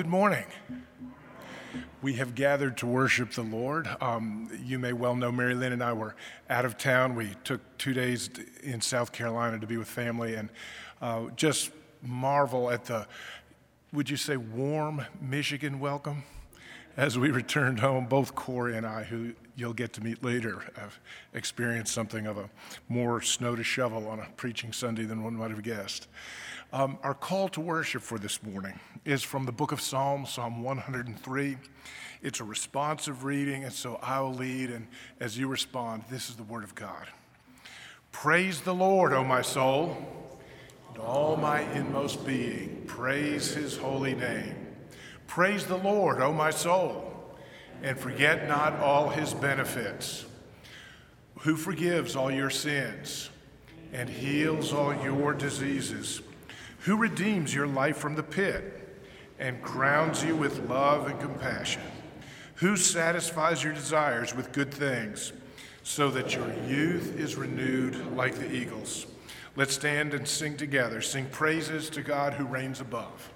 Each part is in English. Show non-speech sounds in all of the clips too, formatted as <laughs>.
good morning. We have gathered to worship the Lord. Um, you may well know Mary Lynn and I were out of town. We took two days in South Carolina to be with family and uh, just marvel at the, would you say, warm Michigan welcome? As we <laughs> returned home, both Corey and I, who you'll get to meet later, have experienced something of a more snow to shovel on a preaching Sunday than one might have guessed. Um, our call to worship for this morning is from the book of Psalms, Psalm 103. It's a responsive reading, and so I'll lead, and as you respond, this is the word of God. Praise the Lord, O my soul, and all my inmost being. Praise his holy name. Praise the Lord, O my soul, and forget not all his benefits, who forgives all your sins and heals all your diseases who redeems your life from the pit and crowns you with love and compassion, who satisfies your desires with good things, so that your youth is renewed like the eagles. Let's stand and sing together. Sing praises to God who reigns above.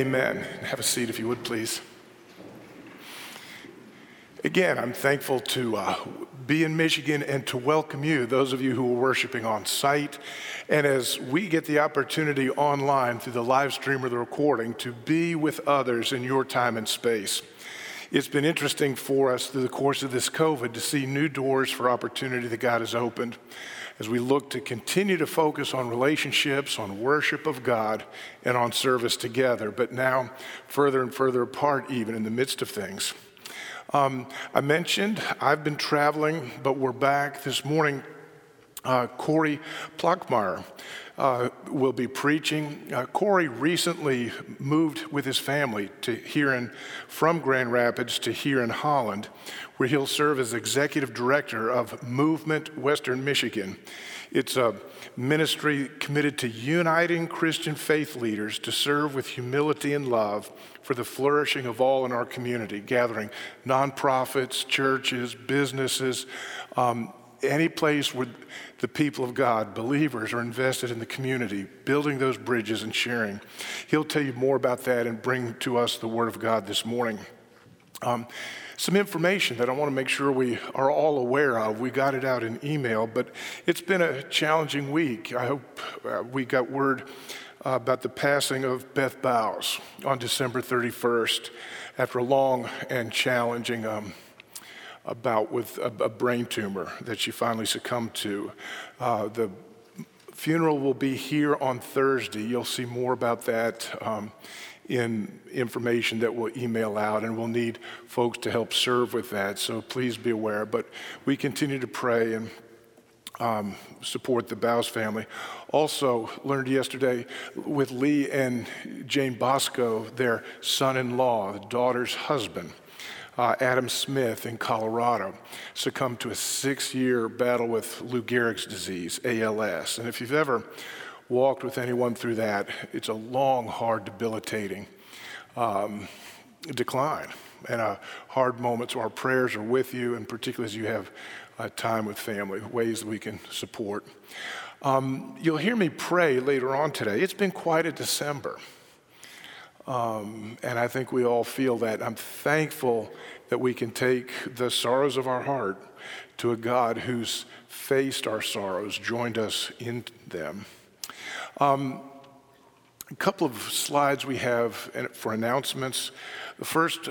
Amen. Have a seat if you would, please. Again, I'm thankful to uh, be in Michigan and to welcome you, those of you who are worshiping on site. And as we get the opportunity online through the live stream or the recording to be with others in your time and space. It's been interesting for us through the course of this COVID to see new doors for opportunity that God has opened as we look to continue to focus on relationships, on worship of God, and on service together, but now further and further apart, even in the midst of things. Um, I mentioned I've been traveling, but we're back this morning. Uh, Corey Plockmeyer uh, will be preaching. Uh, Corey recently moved with his family to here in, from Grand Rapids to here in Holland, where he'll serve as executive director of Movement Western Michigan. It's a ministry committed to uniting Christian faith leaders to serve with humility and love for the flourishing of all in our community, gathering nonprofits, churches, businesses, um, any place where the people of God, believers, are invested in the community, building those bridges and sharing. He'll tell you more about that and bring to us the Word of God this morning. Um, some information that I want to make sure we are all aware of. We got it out in email, but it's been a challenging week. I hope uh, we got word uh, about the passing of Beth Bowes on December 31st after a long and challenging um, bout with a, a, brain tumor that she finally succumbed to. Uh, the funeral will be here on Thursday. You'll see more about that um, in information that we'll email out, and we'll need folks to help serve with that. So please be aware. But we continue to pray and um, support the Bowes family. Also, learned yesterday with Lee and Jane Bosco, their son in law, the daughter's husband. Uh, Adam Smith in Colorado succumbed to a six year battle with Lou Gehrig's disease, ALS. And if you've ever walked with anyone through that, it's a long, hard, debilitating um, decline and a hard moment. So our prayers are with you, and particularly as you have uh, time with family, ways that we can support. Um, you'll hear me pray later on today. It's been quite a December. Um, and I think we all feel that. I'm thankful that we can take the sorrows of our heart to a God who's faced our sorrows, joined us in them. Um, a couple of slides we have for announcements. The first,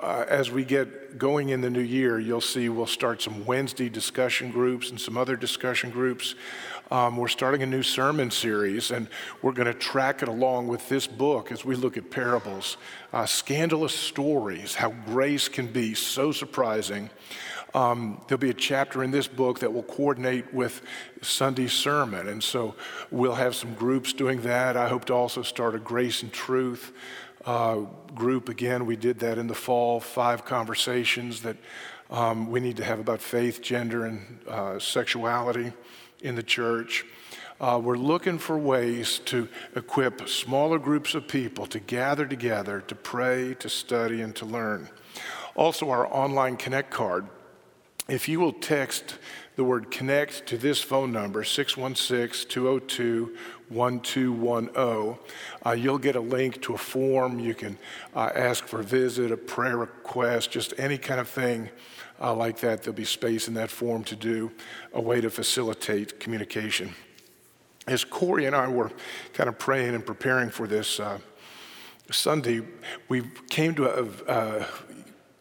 uh, as we get going in the new year, you'll see we'll start some Wednesday discussion groups and some other discussion groups. Um, we're starting a new sermon series, and we're going to track it along with this book as we look at parables. Uh, scandalous stories, how grace can be so surprising. Um, there'll be a chapter in this book that will coordinate with Sunday's sermon. And so we'll have some groups doing that. I hope to also start a Grace and Truth uh, group again. We did that in the fall, five conversations that um, we need to have about faith, gender, and uh, sexuality in the church. Uh, we're looking for ways to equip smaller groups of people to gather together to pray, to study, and to learn. Also, our online Connect card. If you will text the word connect to this phone number, 616 202 1210. Uh, you'll get a link to a form. You can uh, ask for a visit, a prayer request, just any kind of thing uh, like that. There'll be space in that form to do, a way to facilitate communication. As Corey and I were kind of praying and preparing for this uh, Sunday, we came to a, a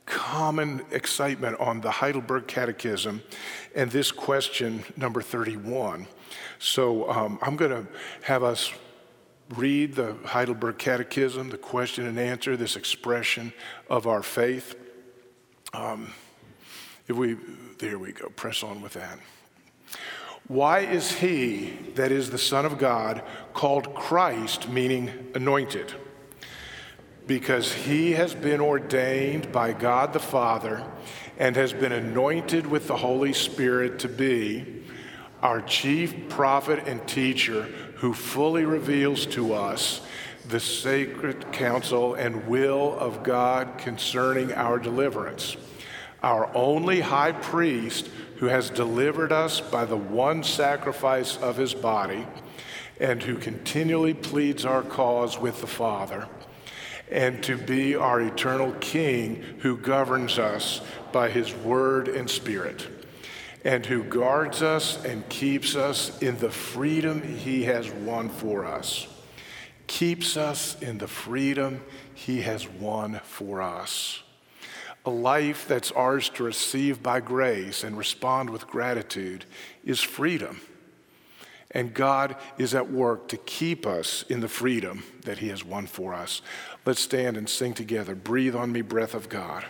common excitement on the Heidelberg Catechism and this question, number 31. So um, I'm going to have us read the Heidelberg Catechism, the question and answer, this expression of our faith. Um, if we, there we go, press on with that. Why is he, that is the Son of God, called Christ, meaning anointed? Because he has been ordained by God the Father and has been anointed with the Holy Spirit to be our chief prophet and teacher who fully reveals to us the sacred counsel and will of God concerning our deliverance. Our only high priest who has delivered us by the one sacrifice of his body and who continually pleads our cause with the Father, and to be our eternal King who governs us by his word and spirit and who guards us and keeps us in the freedom he has won for us. Keeps us in the freedom he has won for us. A life that's ours to receive by grace and respond with gratitude is freedom. And God is at work to keep us in the freedom that He has won for us. Let's stand and sing together. Breathe on me, breath of God.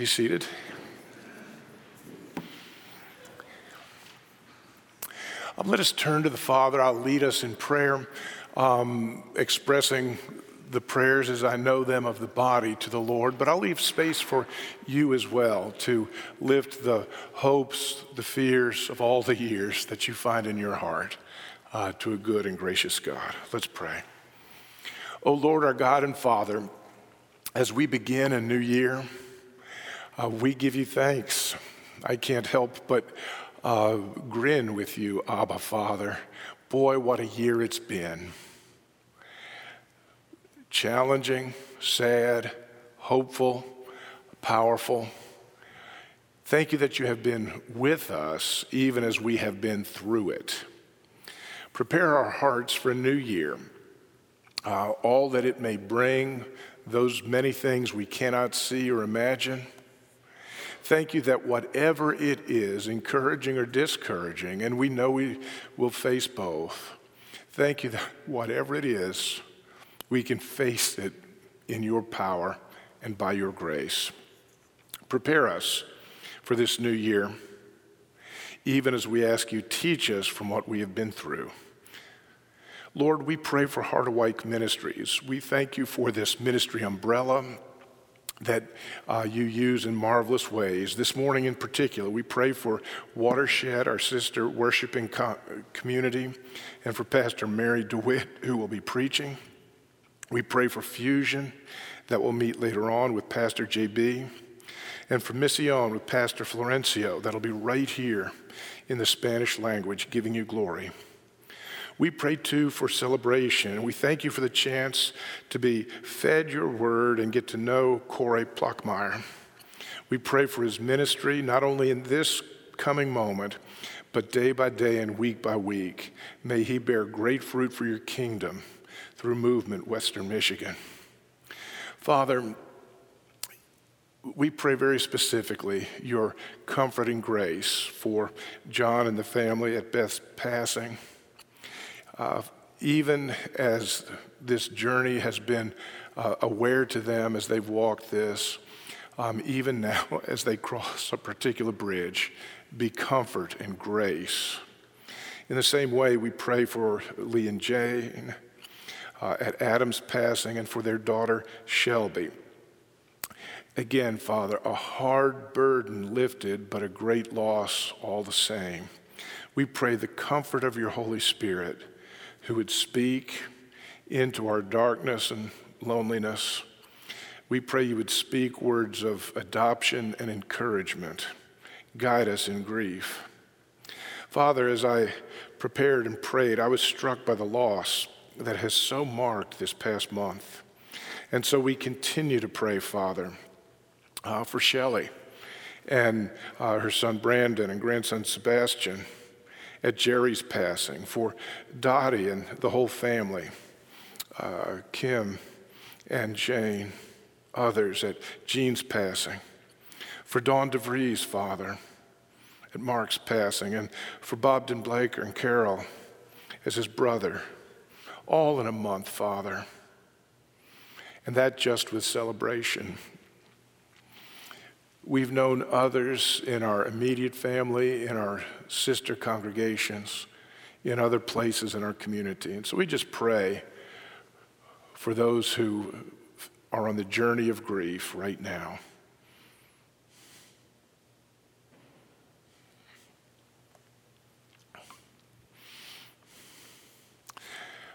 Be seated. Um, let us turn to the Father. I'll lead us in prayer, um, expressing the prayers as I know them of the body to the Lord, but I'll leave space for you as well to lift the hopes, the fears of all the years that you find in your heart uh, to a good and gracious God. Let's pray. O Lord, our God and Father, as we begin a new year, uh, we give you thanks. I can't help but uh, grin with you, Abba Father. Boy, what a year it's been challenging, sad, hopeful, powerful. Thank you that you have been with us even as we have been through it. Prepare our hearts for a new year, uh, all that it may bring, those many things we cannot see or imagine. Thank you that whatever it is, encouraging or discouraging, and we know we will face both, thank you that whatever it is, we can face it in your power and by your grace. Prepare us for this new year, even as we ask you, teach us from what we have been through. Lord, we pray for Harderwyk Ministries. We thank you for this ministry umbrella that uh, you use in marvelous ways. This morning, in particular, we pray for Watershed, our sister worshiping co- community, and for Pastor Mary DeWitt, who will be preaching. We pray for Fusion that will meet later on with Pastor JB, and for Mission with Pastor Florencio that'll be right here in the Spanish language, giving you glory. We pray too for celebration, we thank you for the chance to be fed your word and get to know Corey Plockmeyer. We pray for his ministry, not only in this coming moment, but day by day and week by week. May he bear great fruit for your kingdom through Movement Western Michigan. Father, we pray very specifically your comforting grace for John and the family at Beth's passing. Uh, even as this journey has been uh, aware to them as they've walked this, um, even <laughs> now as they cross a particular bridge, be comfort and grace. In the same way, we pray for Lee and Jane uh, at Adam's passing and for their daughter Shelby. Again, Father, a hard burden lifted, but a great loss all the same. We pray the comfort of your Holy Spirit who would speak into our darkness and loneliness. We pray you would speak words of adoption and encouragement. Guide us in grief. Father, as I prepared and prayed, I was struck by the loss that has so marked this past month. And so we continue to pray, Father, uh, for Shelley and uh, her son Brandon and grandson Sebastian at Jerry's passing, for Dottie and the whole family, uh, Kim and Jane, others at Jean's passing, for Don DeVries, Father, at Mark's passing, and for Bobden Blaker and Carol as his brother all in a month, Father. And that just with celebration. We've known others in our immediate family, in our sister congregations, in other places in our community. And so we just pray for those who are on the journey of grief right now.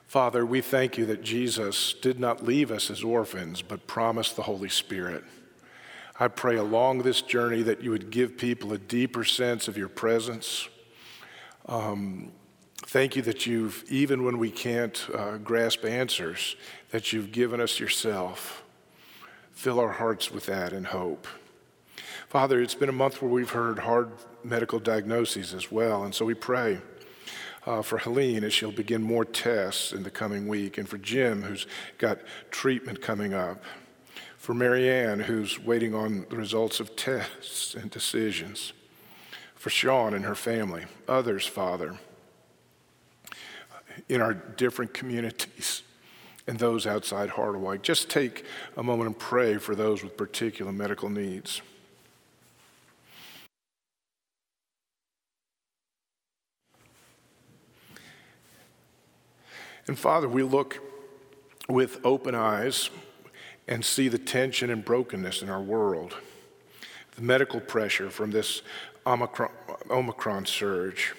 Father, we thank you that Jesus did not leave us as orphans, but promised the Holy Spirit. I pray along this journey that you would give people a deeper sense of your presence. Um, thank you that you've, even when we can't uh, grasp answers, that you've given us yourself. Fill our hearts with that and hope. Father, it's been a month where we've heard hard medical diagnoses as well, and so we pray uh, for Helene as she'll begin more tests in the coming week, and for Jim, who's got treatment coming up, for Marianne, who's waiting on the results of tests and decisions, for Sean and her family, others, Father, in our different communities, and those outside Harderwyk. Just take a moment and pray for those with particular medical needs. And Father, we look with open eyes and see the tension and brokenness in our world, the medical pressure from this Omicron, Omicron surge.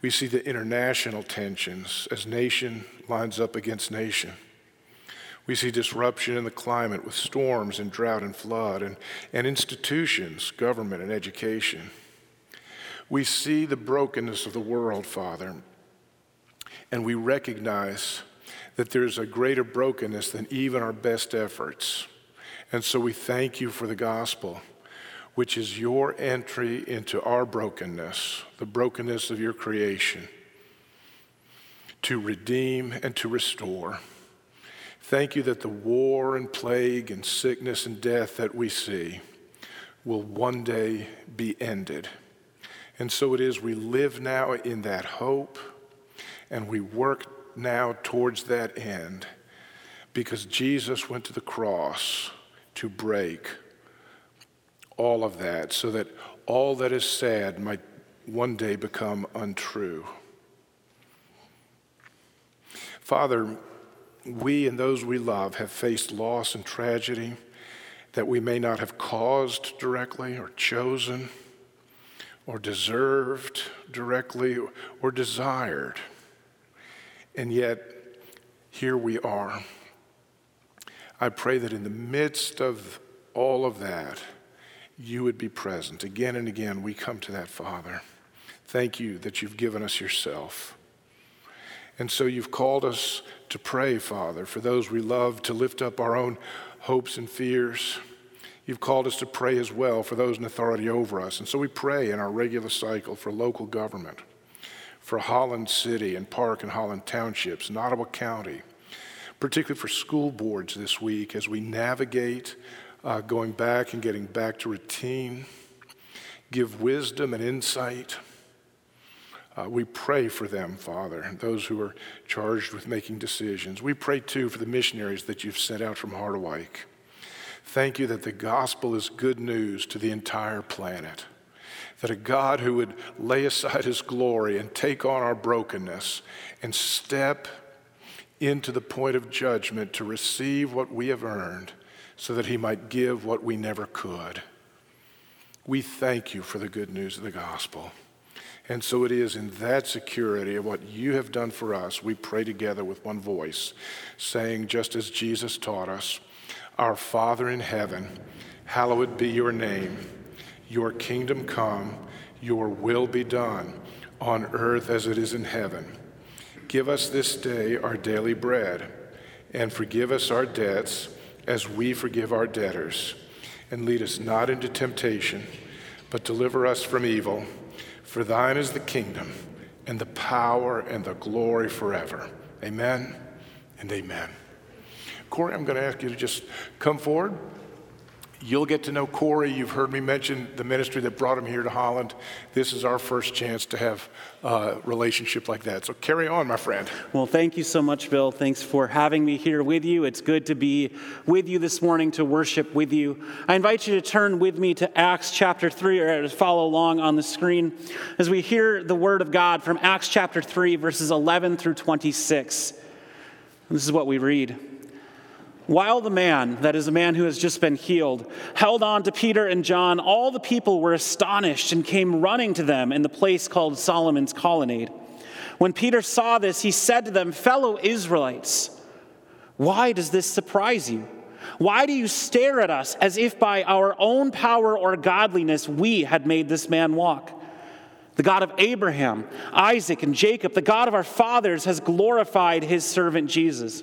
We see the international tensions as nation lines up against nation. We see disruption in the climate with storms and drought and flood, and, and institutions, government, and education. We see the brokenness of the world, Father, and we recognize that there's a greater brokenness than even our best efforts. And so we thank you for the gospel, which is your entry into our brokenness, the brokenness of your creation, to redeem and to restore. Thank you that the war and plague and sickness and death that we see will one day be ended. And so it is we live now in that hope and we work now towards that end because Jesus went to the cross to break all of that so that all that is sad might one day become untrue. Father, we and those we love have faced loss and tragedy that we may not have caused directly or chosen or deserved directly or desired. And yet, here we are. I pray that in the midst of all of that, you would be present. Again and again, we come to that, Father. Thank you that you've given us yourself. And so you've called us to pray, Father, for those we love, to lift up our own hopes and fears. You've called us to pray as well for those in authority over us. And so we pray in our regular cycle for local government for Holland City and Park and Holland Townships, and Ottawa County, particularly for school boards this week as we navigate uh, going back and getting back to routine. Give wisdom and insight. Uh, we pray for them, Father, those who are charged with making decisions. We pray too for the missionaries that you've sent out from Harderwyk. Thank you that the gospel is good news to the entire planet that a God who would lay aside his glory and take on our brokenness and step into the point of judgment to receive what we have earned so that he might give what we never could. We thank you for the good news of the gospel. And so it is in that security of what you have done for us, we pray together with one voice, saying, just as Jesus taught us, Our Father in heaven, hallowed be your name. Your kingdom come, your will be done on earth as it is in heaven. Give us this day our daily bread, and forgive us our debts as we forgive our debtors. And lead us not into temptation, but deliver us from evil. For thine is the kingdom, and the power, and the glory forever. Amen and amen. Corey, I'm going to ask you to just come forward. You'll get to know Corey. You've heard me mention the ministry that brought him here to Holland. This is our first chance to have a relationship like that. So carry on, my friend. Well, thank you so much, Bill. Thanks for having me here with you. It's good to be with you this morning to worship with you. I invite you to turn with me to Acts chapter 3 or follow along on the screen as we hear the word of God from Acts chapter 3, verses 11 through 26. This is what we read. While the man, that is a man who has just been healed, held on to Peter and John, all the people were astonished and came running to them in the place called Solomon's Colonnade. When Peter saw this, he said to them, Fellow Israelites, why does this surprise you? Why do you stare at us as if by our own power or godliness we had made this man walk? The God of Abraham, Isaac, and Jacob, the God of our fathers, has glorified his servant Jesus.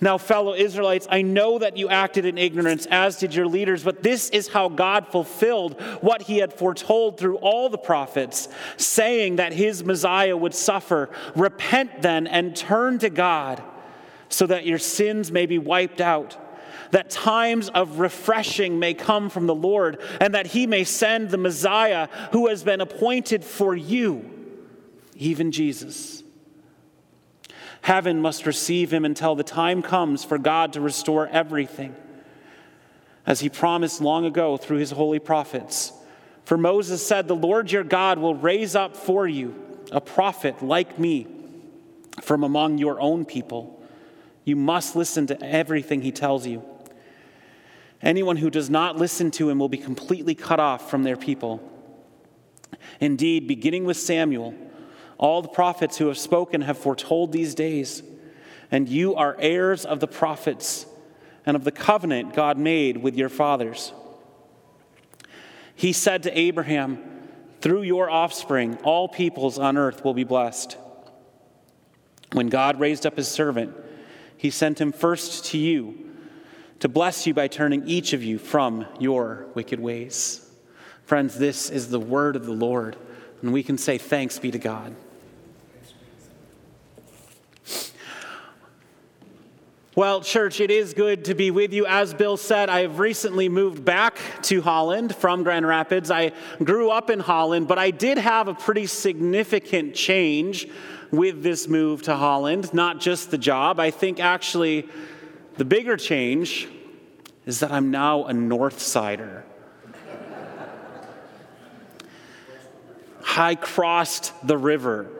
Now, fellow Israelites, I know that you acted in ignorance, as did your leaders, but this is how God fulfilled what he had foretold through all the prophets, saying that his Messiah would suffer. Repent then and turn to God, so that your sins may be wiped out, that times of refreshing may come from the Lord, and that he may send the Messiah who has been appointed for you, even Jesus. Heaven must receive him until the time comes for God to restore everything, as he promised long ago through his holy prophets. For Moses said, The Lord your God will raise up for you a prophet like me from among your own people. You must listen to everything he tells you. Anyone who does not listen to him will be completely cut off from their people. Indeed, beginning with Samuel, all the prophets who have spoken have foretold these days, and you are heirs of the prophets and of the covenant God made with your fathers. He said to Abraham, Through your offspring, all peoples on earth will be blessed. When God raised up his servant, he sent him first to you to bless you by turning each of you from your wicked ways. Friends, this is the word of the Lord, and we can say thanks be to God. Well, church, it is good to be with you. As Bill said, I have recently moved back to Holland from Grand Rapids. I grew up in Holland, but I did have a pretty significant change with this move to Holland, not just the job. I think actually the bigger change is that I'm now a North Sider. I crossed the river.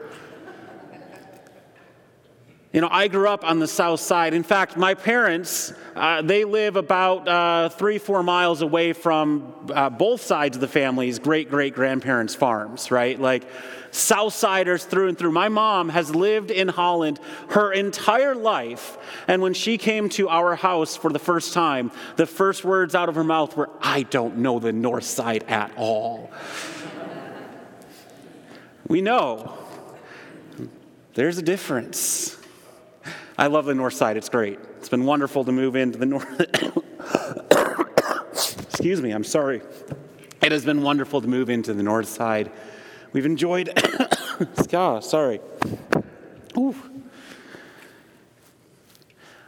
You know, I grew up on the south side. In fact, my parents, uh, they live about uh, three, four miles away from uh, both sides of the family's great great grandparents' farms, right? Like Southsiders through and through. My mom has lived in Holland her entire life. And when she came to our house for the first time, the first words out of her mouth were, I don't know the north side at all. we know there's a difference. I love the north side. It's great. It's been wonderful to move into the north. <coughs> Excuse me, I'm sorry. It has been wonderful to move into the north side. We've enjoyed. <coughs> oh, sorry. Ooh.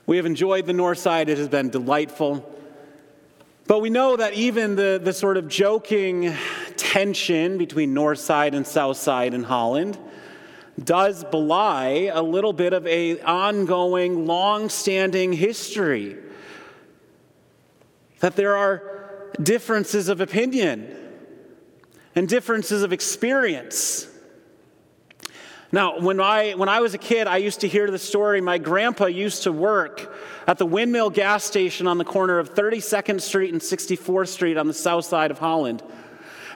We have enjoyed the north side. It has been delightful. But we know that even the, the sort of joking tension between north side and south side in Holland does belie a little bit of a ongoing, long-standing history. That there are differences of opinion and differences of experience. Now, when I, when I was a kid, I used to hear the story. My grandpa used to work at the Windmill gas station on the corner of 32nd Street and 64th Street on the south side of Holland.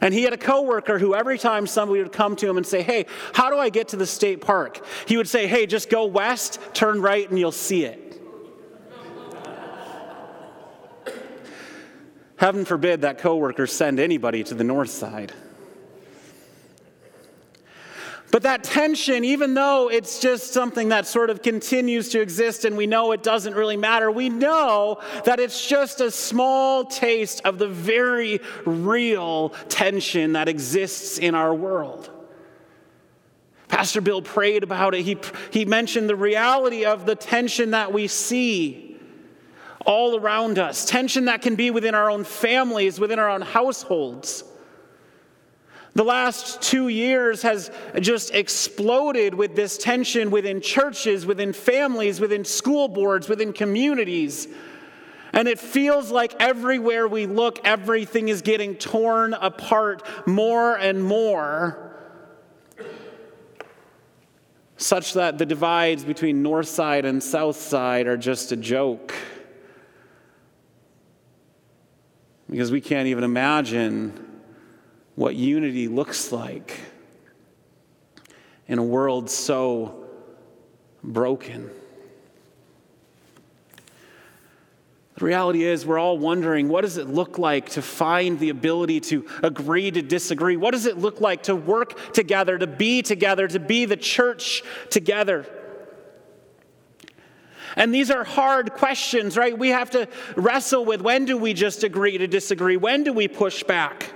And he had a coworker who every time somebody would come to him and say, Hey, how do I get to the state park? He would say, Hey, just go west, turn right, and you'll see it. Heaven forbid that coworker send anybody to the north side. But that tension, even though it's just something that sort of continues to exist and we know it doesn't really matter, we know that it's just a small taste of the very real tension that exists in our world. Pastor Bill prayed about it. He, he mentioned the reality of the tension that we see all around us, tension that can be within our own families, within our own households. The last two years has just exploded with this tension within churches, within families, within school boards, within communities. And it feels like everywhere we look, everything is getting torn apart more and more, such that the divides between North Side and South Side are just a joke. Because we can't even imagine what unity looks like in a world so broken. The reality is, we're all wondering what does it look like to find the ability to agree to disagree? What does it look like to work together, to be together, to be the church together? And these are hard questions, right? We have to wrestle with when do we just agree to disagree? When do we push back?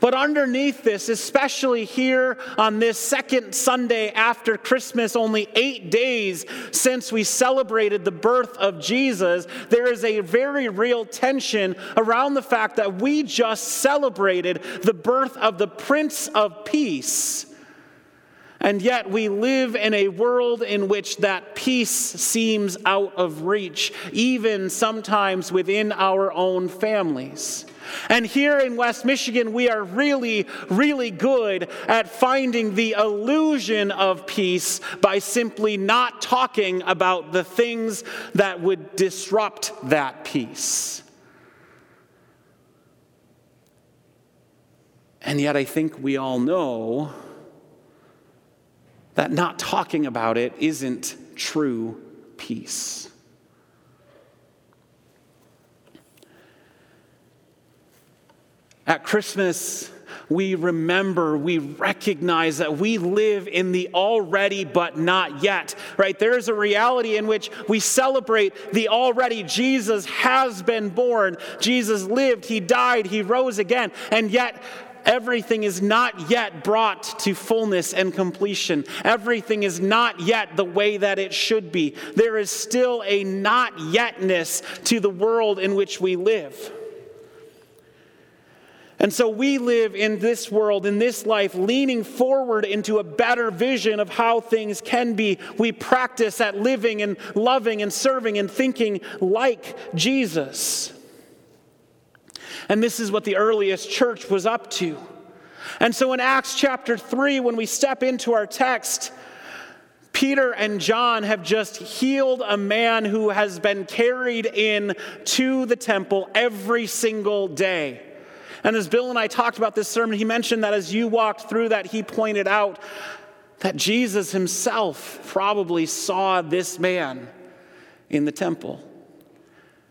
But underneath this, especially here on this second Sunday after Christmas, only eight days since we celebrated the birth of Jesus, there is a very real tension around the fact that we just celebrated the birth of the Prince of Peace. And yet, we live in a world in which that peace seems out of reach, even sometimes within our own families. And here in West Michigan, we are really, really good at finding the illusion of peace by simply not talking about the things that would disrupt that peace. And yet, I think we all know that not talking about it isn't true peace. At Christmas, we remember, we recognize that we live in the already but not yet, right? There is a reality in which we celebrate the already. Jesus has been born, Jesus lived, he died, he rose again, and yet everything is not yet brought to fullness and completion. Everything is not yet the way that it should be. There is still a not yetness to the world in which we live. And so we live in this world, in this life, leaning forward into a better vision of how things can be. We practice at living and loving and serving and thinking like Jesus. And this is what the earliest church was up to. And so in Acts chapter 3, when we step into our text, Peter and John have just healed a man who has been carried in to the temple every single day. And as Bill and I talked about this sermon, he mentioned that as you walked through that, he pointed out that Jesus himself probably saw this man in the temple.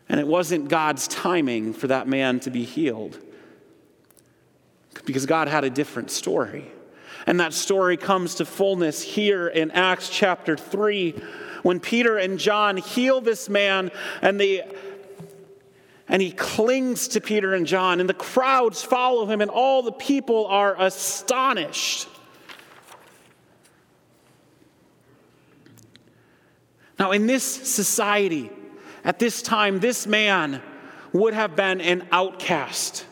And it wasn't God's timing for that man to be healed because God had a different story. And that story comes to fullness here in Acts chapter 3 when Peter and John heal this man and they and he clings to Peter and John, and the crowds follow him, and all the people are astonished. Now, in this society, at this time, this man would have been an outcast.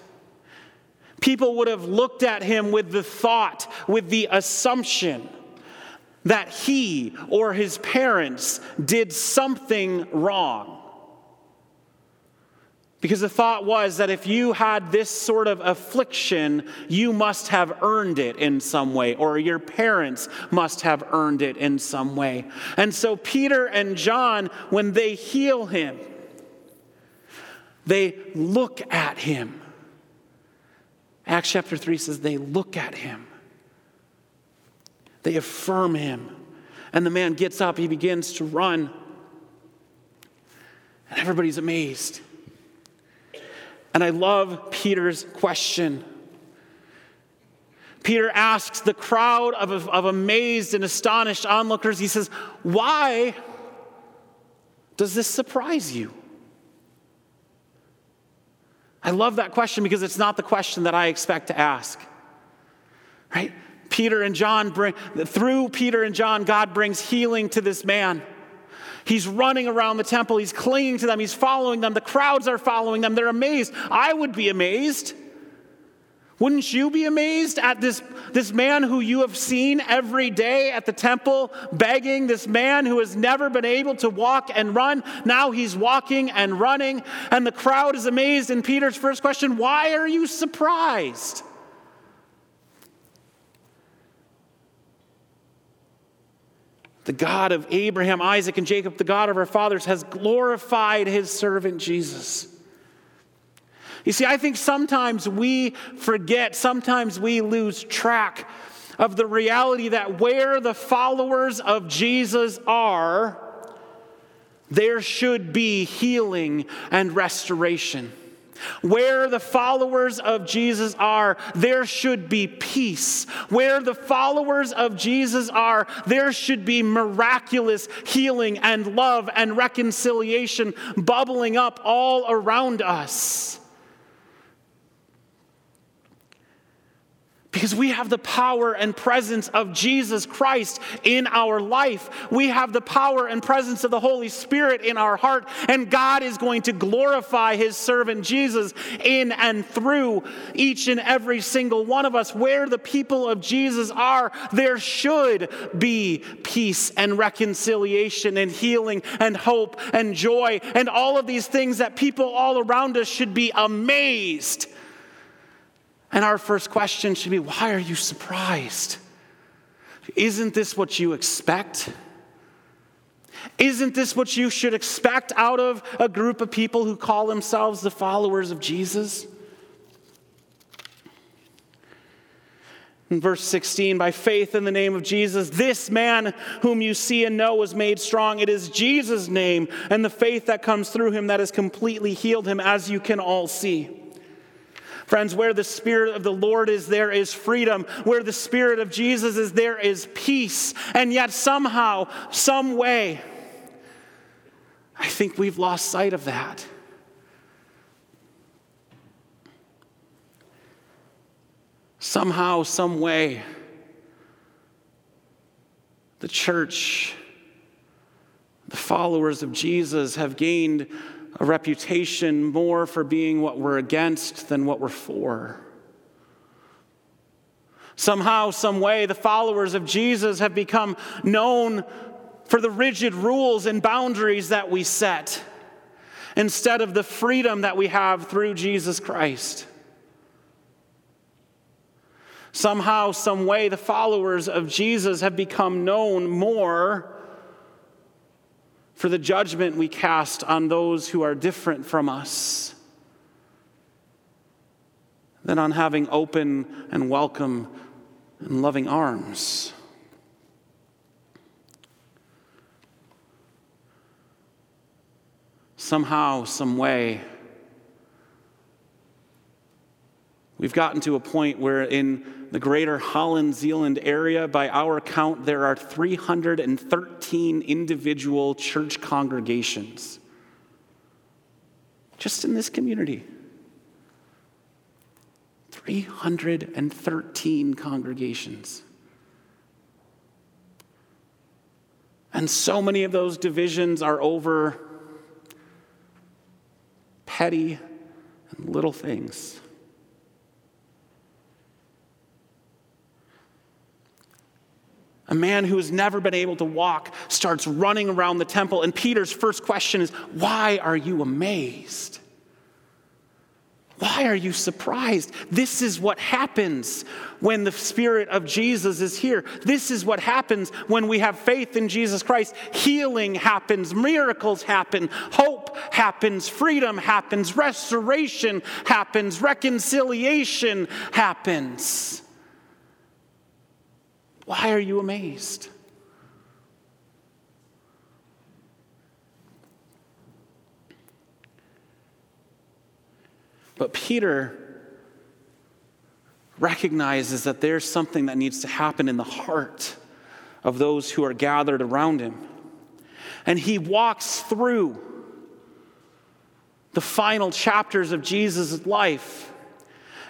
People would have looked at him with the thought, with the assumption that he or his parents did something wrong. Because the thought was that if you had this sort of affliction, you must have earned it in some way, or your parents must have earned it in some way. And so Peter and John, when they heal him, they look at him. Acts chapter 3 says they look at him, they affirm him. And the man gets up, he begins to run. And everybody's amazed. And I love Peter's question. Peter asks the crowd of, of amazed and astonished onlookers, he says, Why does this surprise you? I love that question because it's not the question that I expect to ask. Right? Peter and John bring, through Peter and John, God brings healing to this man. He's running around the temple. He's clinging to them. He's following them. The crowds are following them. They're amazed. I would be amazed. Wouldn't you be amazed at this, this man who you have seen every day at the temple begging? This man who has never been able to walk and run. Now he's walking and running, and the crowd is amazed. And Peter's first question why are you surprised? The God of Abraham, Isaac, and Jacob, the God of our fathers, has glorified his servant Jesus. You see, I think sometimes we forget, sometimes we lose track of the reality that where the followers of Jesus are, there should be healing and restoration. Where the followers of Jesus are, there should be peace. Where the followers of Jesus are, there should be miraculous healing and love and reconciliation bubbling up all around us. Because we have the power and presence of Jesus Christ in our life. We have the power and presence of the Holy Spirit in our heart. And God is going to glorify His servant Jesus in and through each and every single one of us. Where the people of Jesus are, there should be peace and reconciliation and healing and hope and joy and all of these things that people all around us should be amazed and our first question should be why are you surprised? Isn't this what you expect? Isn't this what you should expect out of a group of people who call themselves the followers of Jesus? In verse 16, by faith in the name of Jesus, this man whom you see and know was made strong. It is Jesus' name and the faith that comes through him that has completely healed him, as you can all see. Friends, where the Spirit of the Lord is, there is freedom. Where the Spirit of Jesus is, there is peace. And yet, somehow, some way, I think we've lost sight of that. Somehow, some way, the church, the followers of Jesus have gained a reputation more for being what we're against than what we're for. Somehow, some way, the followers of Jesus have become known for the rigid rules and boundaries that we set instead of the freedom that we have through Jesus Christ. Somehow, some way, the followers of Jesus have become known more for the judgment we cast on those who are different from us than on having open and welcome and loving arms. Somehow, some way, we've gotten to a point where in the greater Holland Zeeland area, by our count, there are 313 individual church congregations just in this community. 313 congregations. And so many of those divisions are over petty and little things. A man who has never been able to walk starts running around the temple, and Peter's first question is, Why are you amazed? Why are you surprised? This is what happens when the Spirit of Jesus is here. This is what happens when we have faith in Jesus Christ. Healing happens, miracles happen, hope happens, freedom happens, restoration happens, reconciliation happens. Why are you amazed? But Peter recognizes that there's something that needs to happen in the heart of those who are gathered around him. And he walks through the final chapters of Jesus' life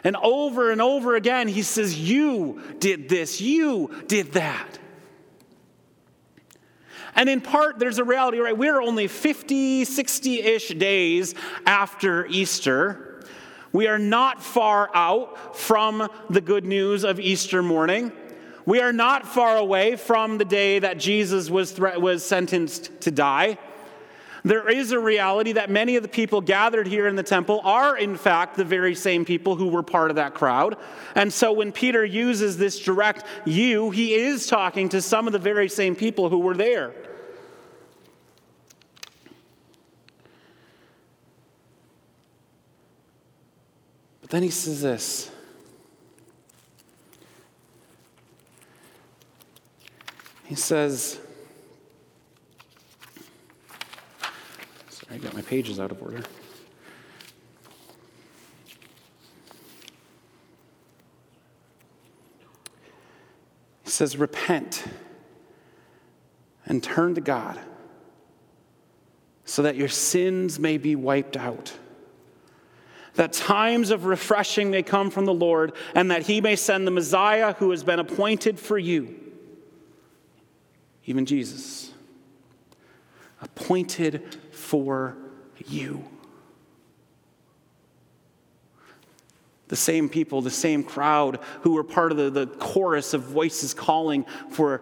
and over and over again, he says, You did this, you did that. And in part, there's a reality, right? We're only 50, 60 ish days after Easter. We are not far out from the good news of Easter morning. We are not far away from the day that Jesus was, thre- was sentenced to die. There is a reality that many of the people gathered here in the temple are, in fact, the very same people who were part of that crowd. And so when Peter uses this direct you, he is talking to some of the very same people who were there. But then he says this. He says, pages out of order. He says, Repent and turn to God so that your sins may be wiped out. That times of refreshing may come from the Lord, and that he may send the Messiah who has been appointed for you, even Jesus, appointed for you. The same people, the same crowd who were part of the, the chorus of voices calling for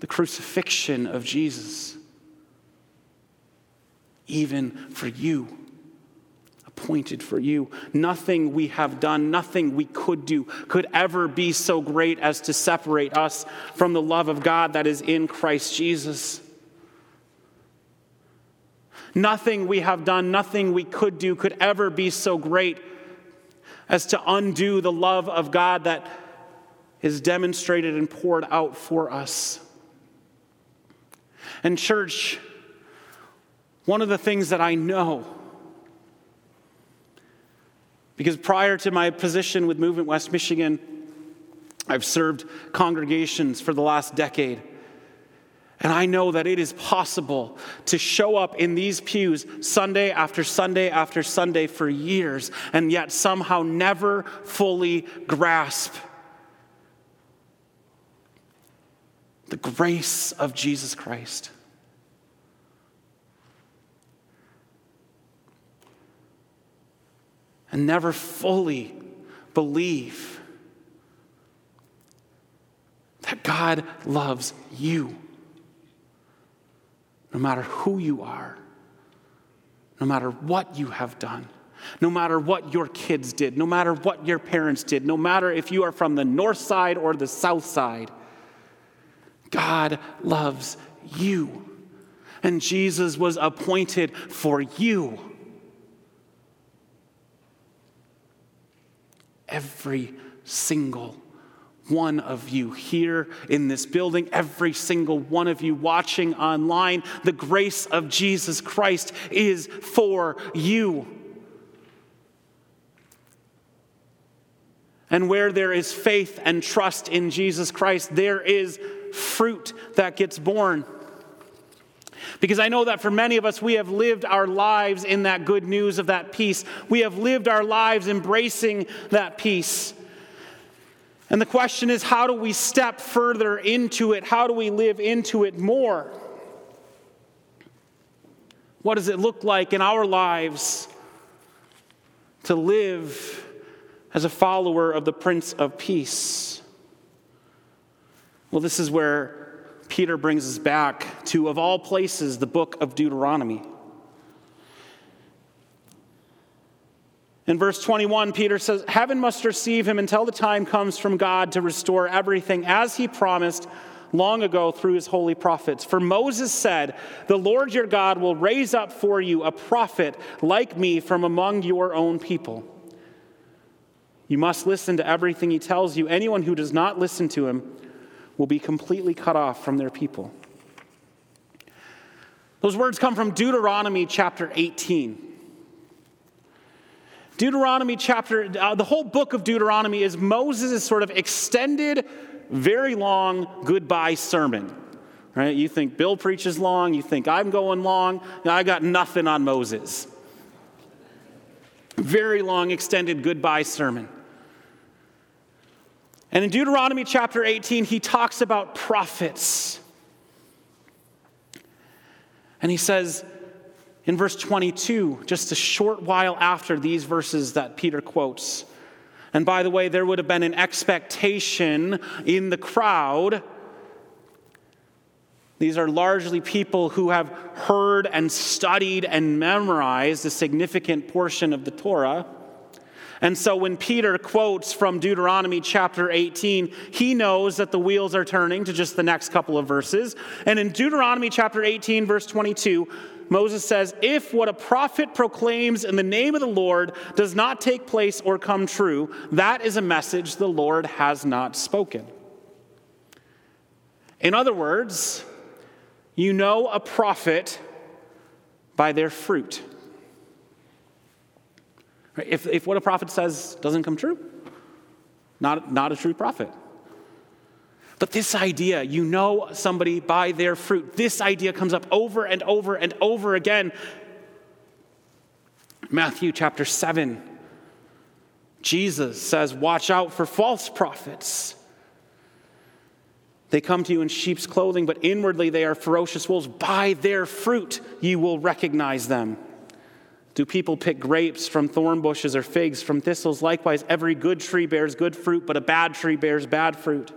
the crucifixion of Jesus. Even for you, appointed for you. Nothing we have done, nothing we could do, could ever be so great as to separate us from the love of God that is in Christ Jesus. Nothing we have done, nothing we could do could ever be so great as to undo the love of God that is demonstrated and poured out for us. And, church, one of the things that I know, because prior to my position with Movement West Michigan, I've served congregations for the last decade. And I know that it is possible to show up in these pews Sunday after Sunday after Sunday for years and yet somehow never fully grasp the grace of Jesus Christ. And never fully believe that God loves you no matter who you are, no matter what you have done, no matter what your kids did, no matter what your parents did, no matter if you are from the north side or the south side, God loves you. And Jesus was appointed for you. Every single one of you here in this building, every single one of you watching online, the grace of Jesus Christ is for you. And where there is faith and trust in Jesus Christ, there is fruit that gets born. Because I know that for many of us, we have lived our lives in that good news of that peace. We have lived our lives embracing that peace. And the question is how do we step further into it? How do we live into it more? What does it look like in our lives to live as a follower of the Prince of Peace? Well, this is where Peter brings us back to, of all places, the book of Deuteronomy. In verse 21, Peter says, Heaven must receive him until the time comes from God to restore everything as he promised long ago through his holy prophets. For Moses said, The Lord your God will raise up for you a prophet like me from among your own people. You must listen to everything he tells you. Anyone who does not listen to him will be completely cut off from their people. Those words come from Deuteronomy chapter 18. Deuteronomy chapter, uh, the whole book of Deuteronomy is Moses' sort of extended, very long goodbye sermon. Right? You think Bill preaches long, you think I'm going long. I got nothing on Moses. Very long, extended goodbye sermon. And in Deuteronomy chapter 18, he talks about prophets. And he says, in verse 22, just a short while after these verses that Peter quotes. And by the way, there would have been an expectation in the crowd. These are largely people who have heard and studied and memorized a significant portion of the Torah. And so when Peter quotes from Deuteronomy chapter 18, he knows that the wheels are turning to just the next couple of verses. And in Deuteronomy chapter 18, verse 22, Moses says, If what a prophet proclaims in the name of the Lord does not take place or come true, that is a message the Lord has not spoken. In other words, you know a prophet by their fruit. If, if what a prophet says doesn't come true, not, not a true prophet. But this idea, you know somebody by their fruit, this idea comes up over and over and over again. Matthew chapter 7, Jesus says, Watch out for false prophets. They come to you in sheep's clothing, but inwardly they are ferocious wolves. By their fruit you will recognize them. Do people pick grapes from thorn bushes or figs from thistles? Likewise, every good tree bears good fruit, but a bad tree bears bad fruit.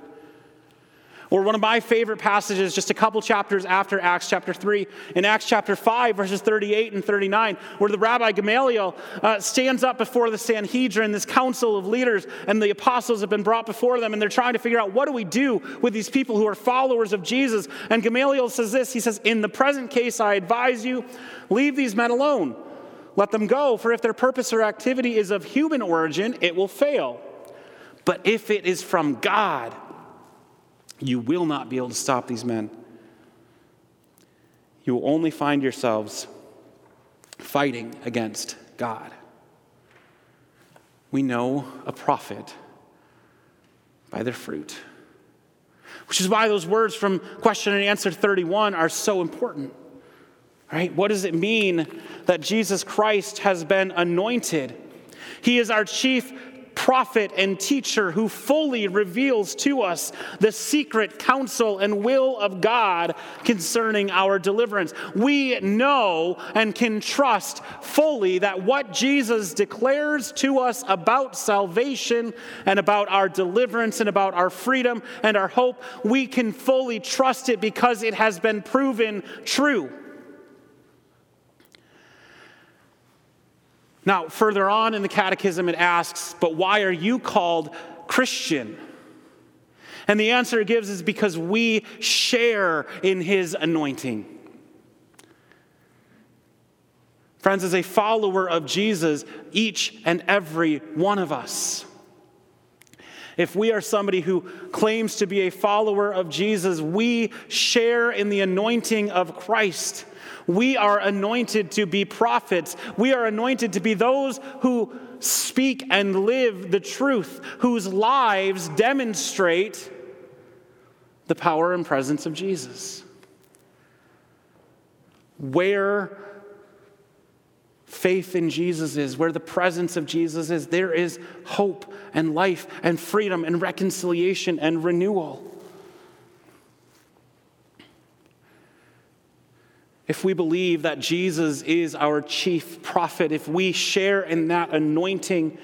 Or one of my favorite passages, just a couple chapters after Acts chapter 3, in Acts chapter 5, verses 38 and 39, where the Rabbi Gamaliel uh, stands up before the Sanhedrin, this council of leaders, and the apostles have been brought before them, and they're trying to figure out what do we do with these people who are followers of Jesus. And Gamaliel says this He says, In the present case, I advise you, leave these men alone. Let them go, for if their purpose or activity is of human origin, it will fail. But if it is from God, you will not be able to stop these men. You will only find yourselves fighting against God. We know a prophet by their fruit. Which is why those words from question and answer 31 are so important. Right? What does it mean that Jesus Christ has been anointed? He is our chief prophet and teacher who fully reveals to us the secret counsel and will of God concerning our deliverance. We know and can trust fully that what Jesus declares to us about salvation and about our deliverance and about our freedom and our hope, we can fully trust it because it has been proven true. Now, further on in the Catechism, it asks, But why are you called Christian? And the answer it gives is because we share in his anointing. Friends, as a follower of Jesus, each and every one of us, if we are somebody who claims to be a follower of Jesus, we share in the anointing of Christ. We are anointed to be prophets. We are anointed to be those who speak and live the truth, whose lives demonstrate the power and presence of Jesus. Where faith in Jesus is, where the presence of Jesus is, there is hope and life and freedom and reconciliation and renewal. If we believe that Jesus is our chief prophet, if we share in that anointing,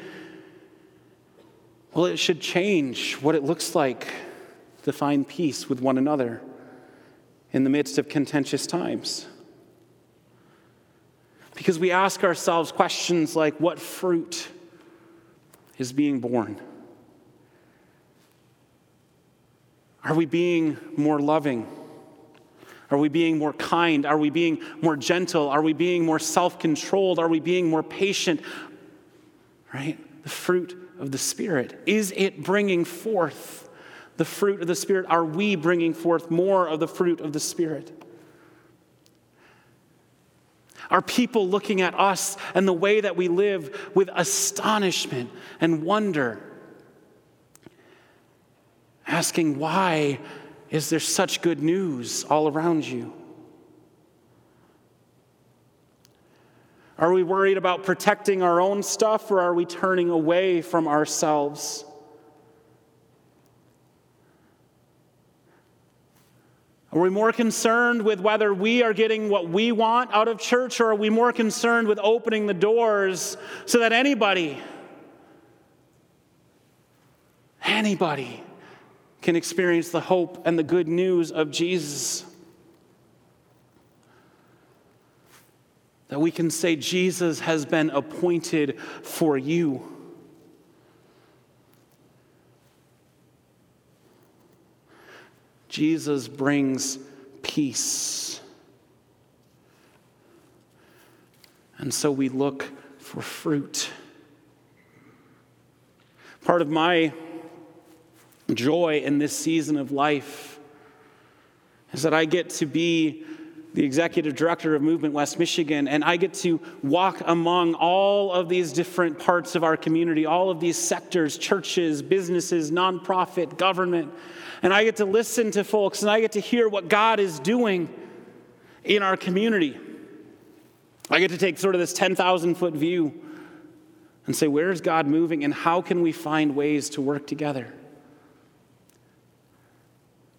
well, it should change what it looks like to find peace with one another in the midst of contentious times. Because we ask ourselves questions like what fruit is being born? Are we being more loving? Are we being more kind? Are we being more gentle? Are we being more self controlled? Are we being more patient? Right? The fruit of the Spirit. Is it bringing forth the fruit of the Spirit? Are we bringing forth more of the fruit of the Spirit? Are people looking at us and the way that we live with astonishment and wonder? Asking, why is there such good news all around you? Are we worried about protecting our own stuff or are we turning away from ourselves? Are we more concerned with whether we are getting what we want out of church or are we more concerned with opening the doors so that anybody, anybody, can experience the hope and the good news of Jesus. That we can say, Jesus has been appointed for you. Jesus brings peace. And so we look for fruit. Part of my joy in this season of life is that I get to be the executive director of Movement West Michigan, and I get to walk among all of these different parts of our community, all of these sectors, churches, businesses, nonprofit, government. And I get to listen to folks and I get to hear what God is doing in our community. I get to take sort of this 10,000 foot view and say, where is God moving and how can we find ways to work together?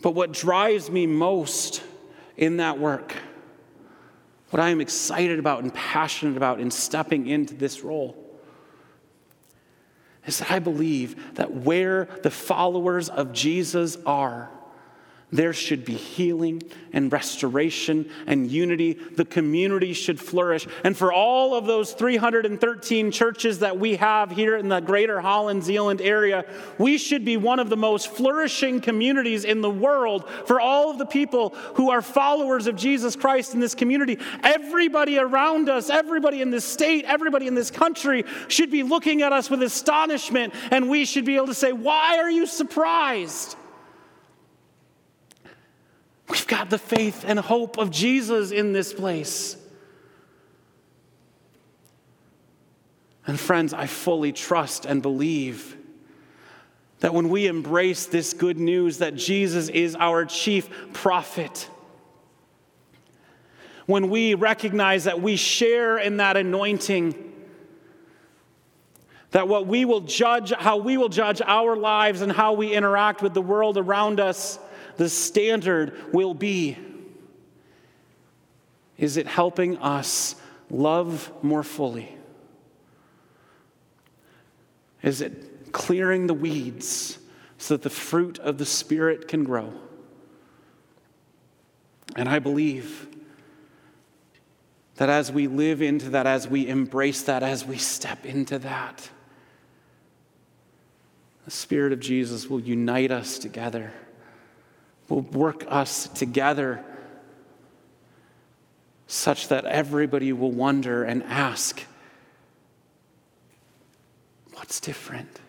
But what drives me most in that work, what I am excited about and passionate about in stepping into this role, is that I believe that where the followers of Jesus are, there should be healing and restoration and unity. The community should flourish. And for all of those 313 churches that we have here in the greater Holland Zeeland area, we should be one of the most flourishing communities in the world for all of the people who are followers of Jesus Christ in this community. Everybody around us, everybody in this state, everybody in this country should be looking at us with astonishment, and we should be able to say, Why are you surprised? We've got the faith and hope of Jesus in this place. And friends, I fully trust and believe that when we embrace this good news that Jesus is our chief prophet, when we recognize that we share in that anointing, that what we will judge, how we will judge our lives and how we interact with the world around us the standard will be is it helping us love more fully? Is it clearing the weeds so that the fruit of the Spirit can grow? And I believe that as we live into that, as we embrace that, as we step into that, the Spirit of Jesus will unite us together will work us together such that everybody will wonder and ask, What's different?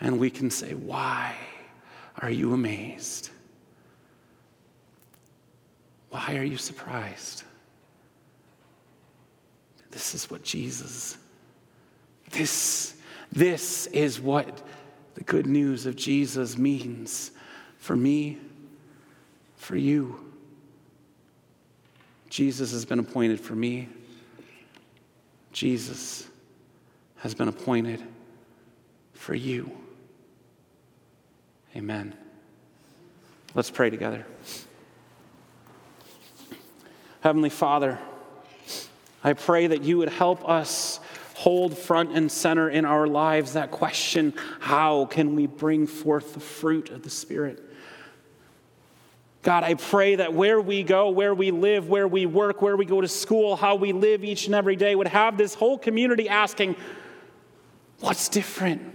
And we can say, Why are you amazed? Why are you surprised? This is what Jesus, this, this is what the good news of Jesus means for me, for you. Jesus has been appointed for me. Jesus has been appointed for you. Amen. Let's pray together. Heavenly Father, I pray that you would help us hold front and center in our lives that question how can we bring forth the fruit of the Spirit? God, I pray that where we go, where we live, where we work, where we go to school, how we live each and every day would have this whole community asking, What's different?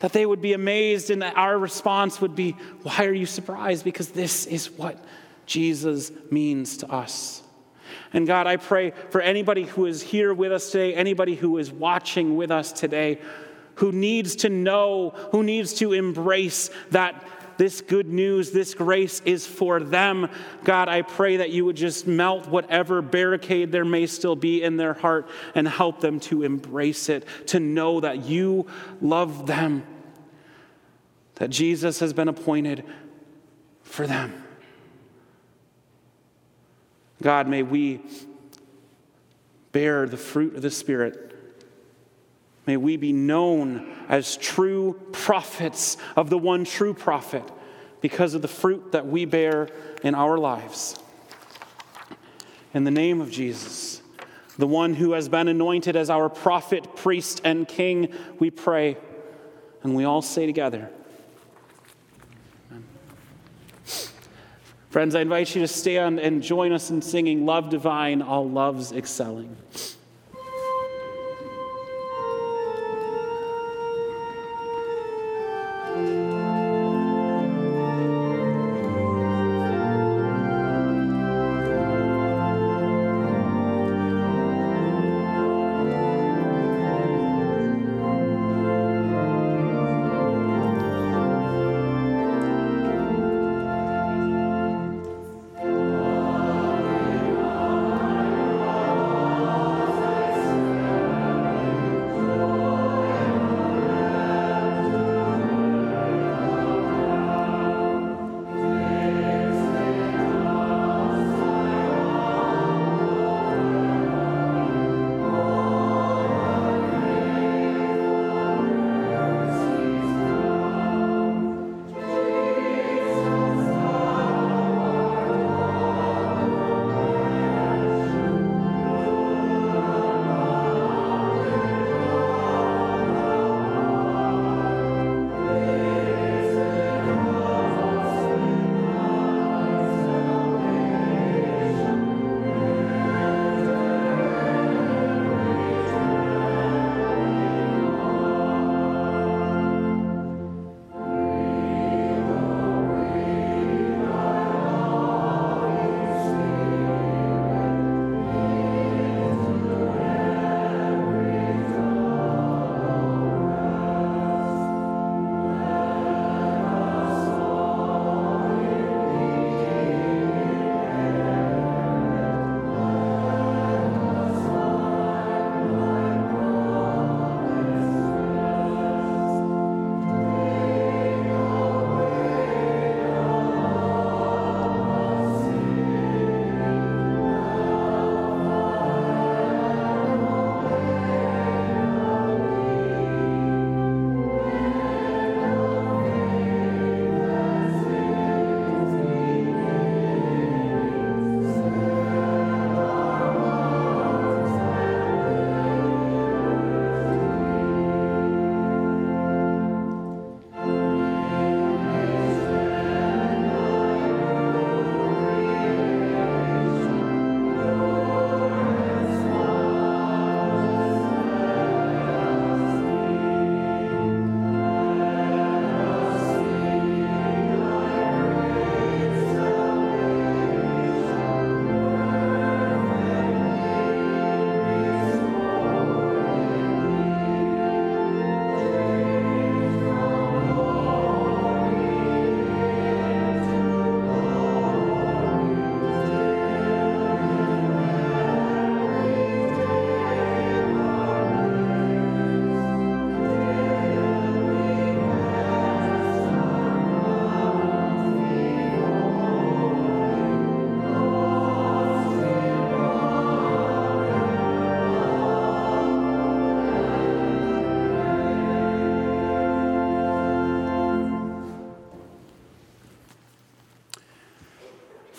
That they would be amazed and that our response would be, Why are you surprised? Because this is what Jesus means to us. And God, I pray for anybody who is here with us today, anybody who is watching with us today, who needs to know, who needs to embrace that this good news, this grace is for them. God, I pray that you would just melt whatever barricade there may still be in their heart and help them to embrace it, to know that you love them, that Jesus has been appointed for them. God, may we bear the fruit of the Spirit. May we be known as true prophets of the one true prophet because of the fruit that we bear in our lives. In the name of Jesus, the one who has been anointed as our prophet, priest, and king, we pray. And we all say together, Friends, I invite you to stand and join us in singing Love Divine, All Loves Excelling.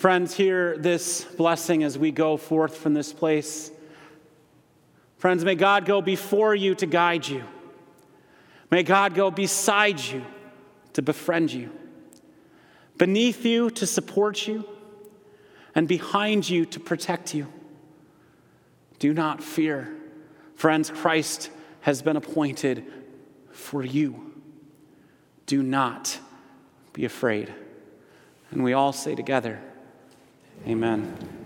Friends, hear this blessing as we go forth from this place. Friends, may God go before you to guide you. May God go beside you to befriend you, beneath you to support you, and behind you to protect you. Do not fear. Friends, Christ has been appointed for you. Do not be afraid. And we all say together, Amen.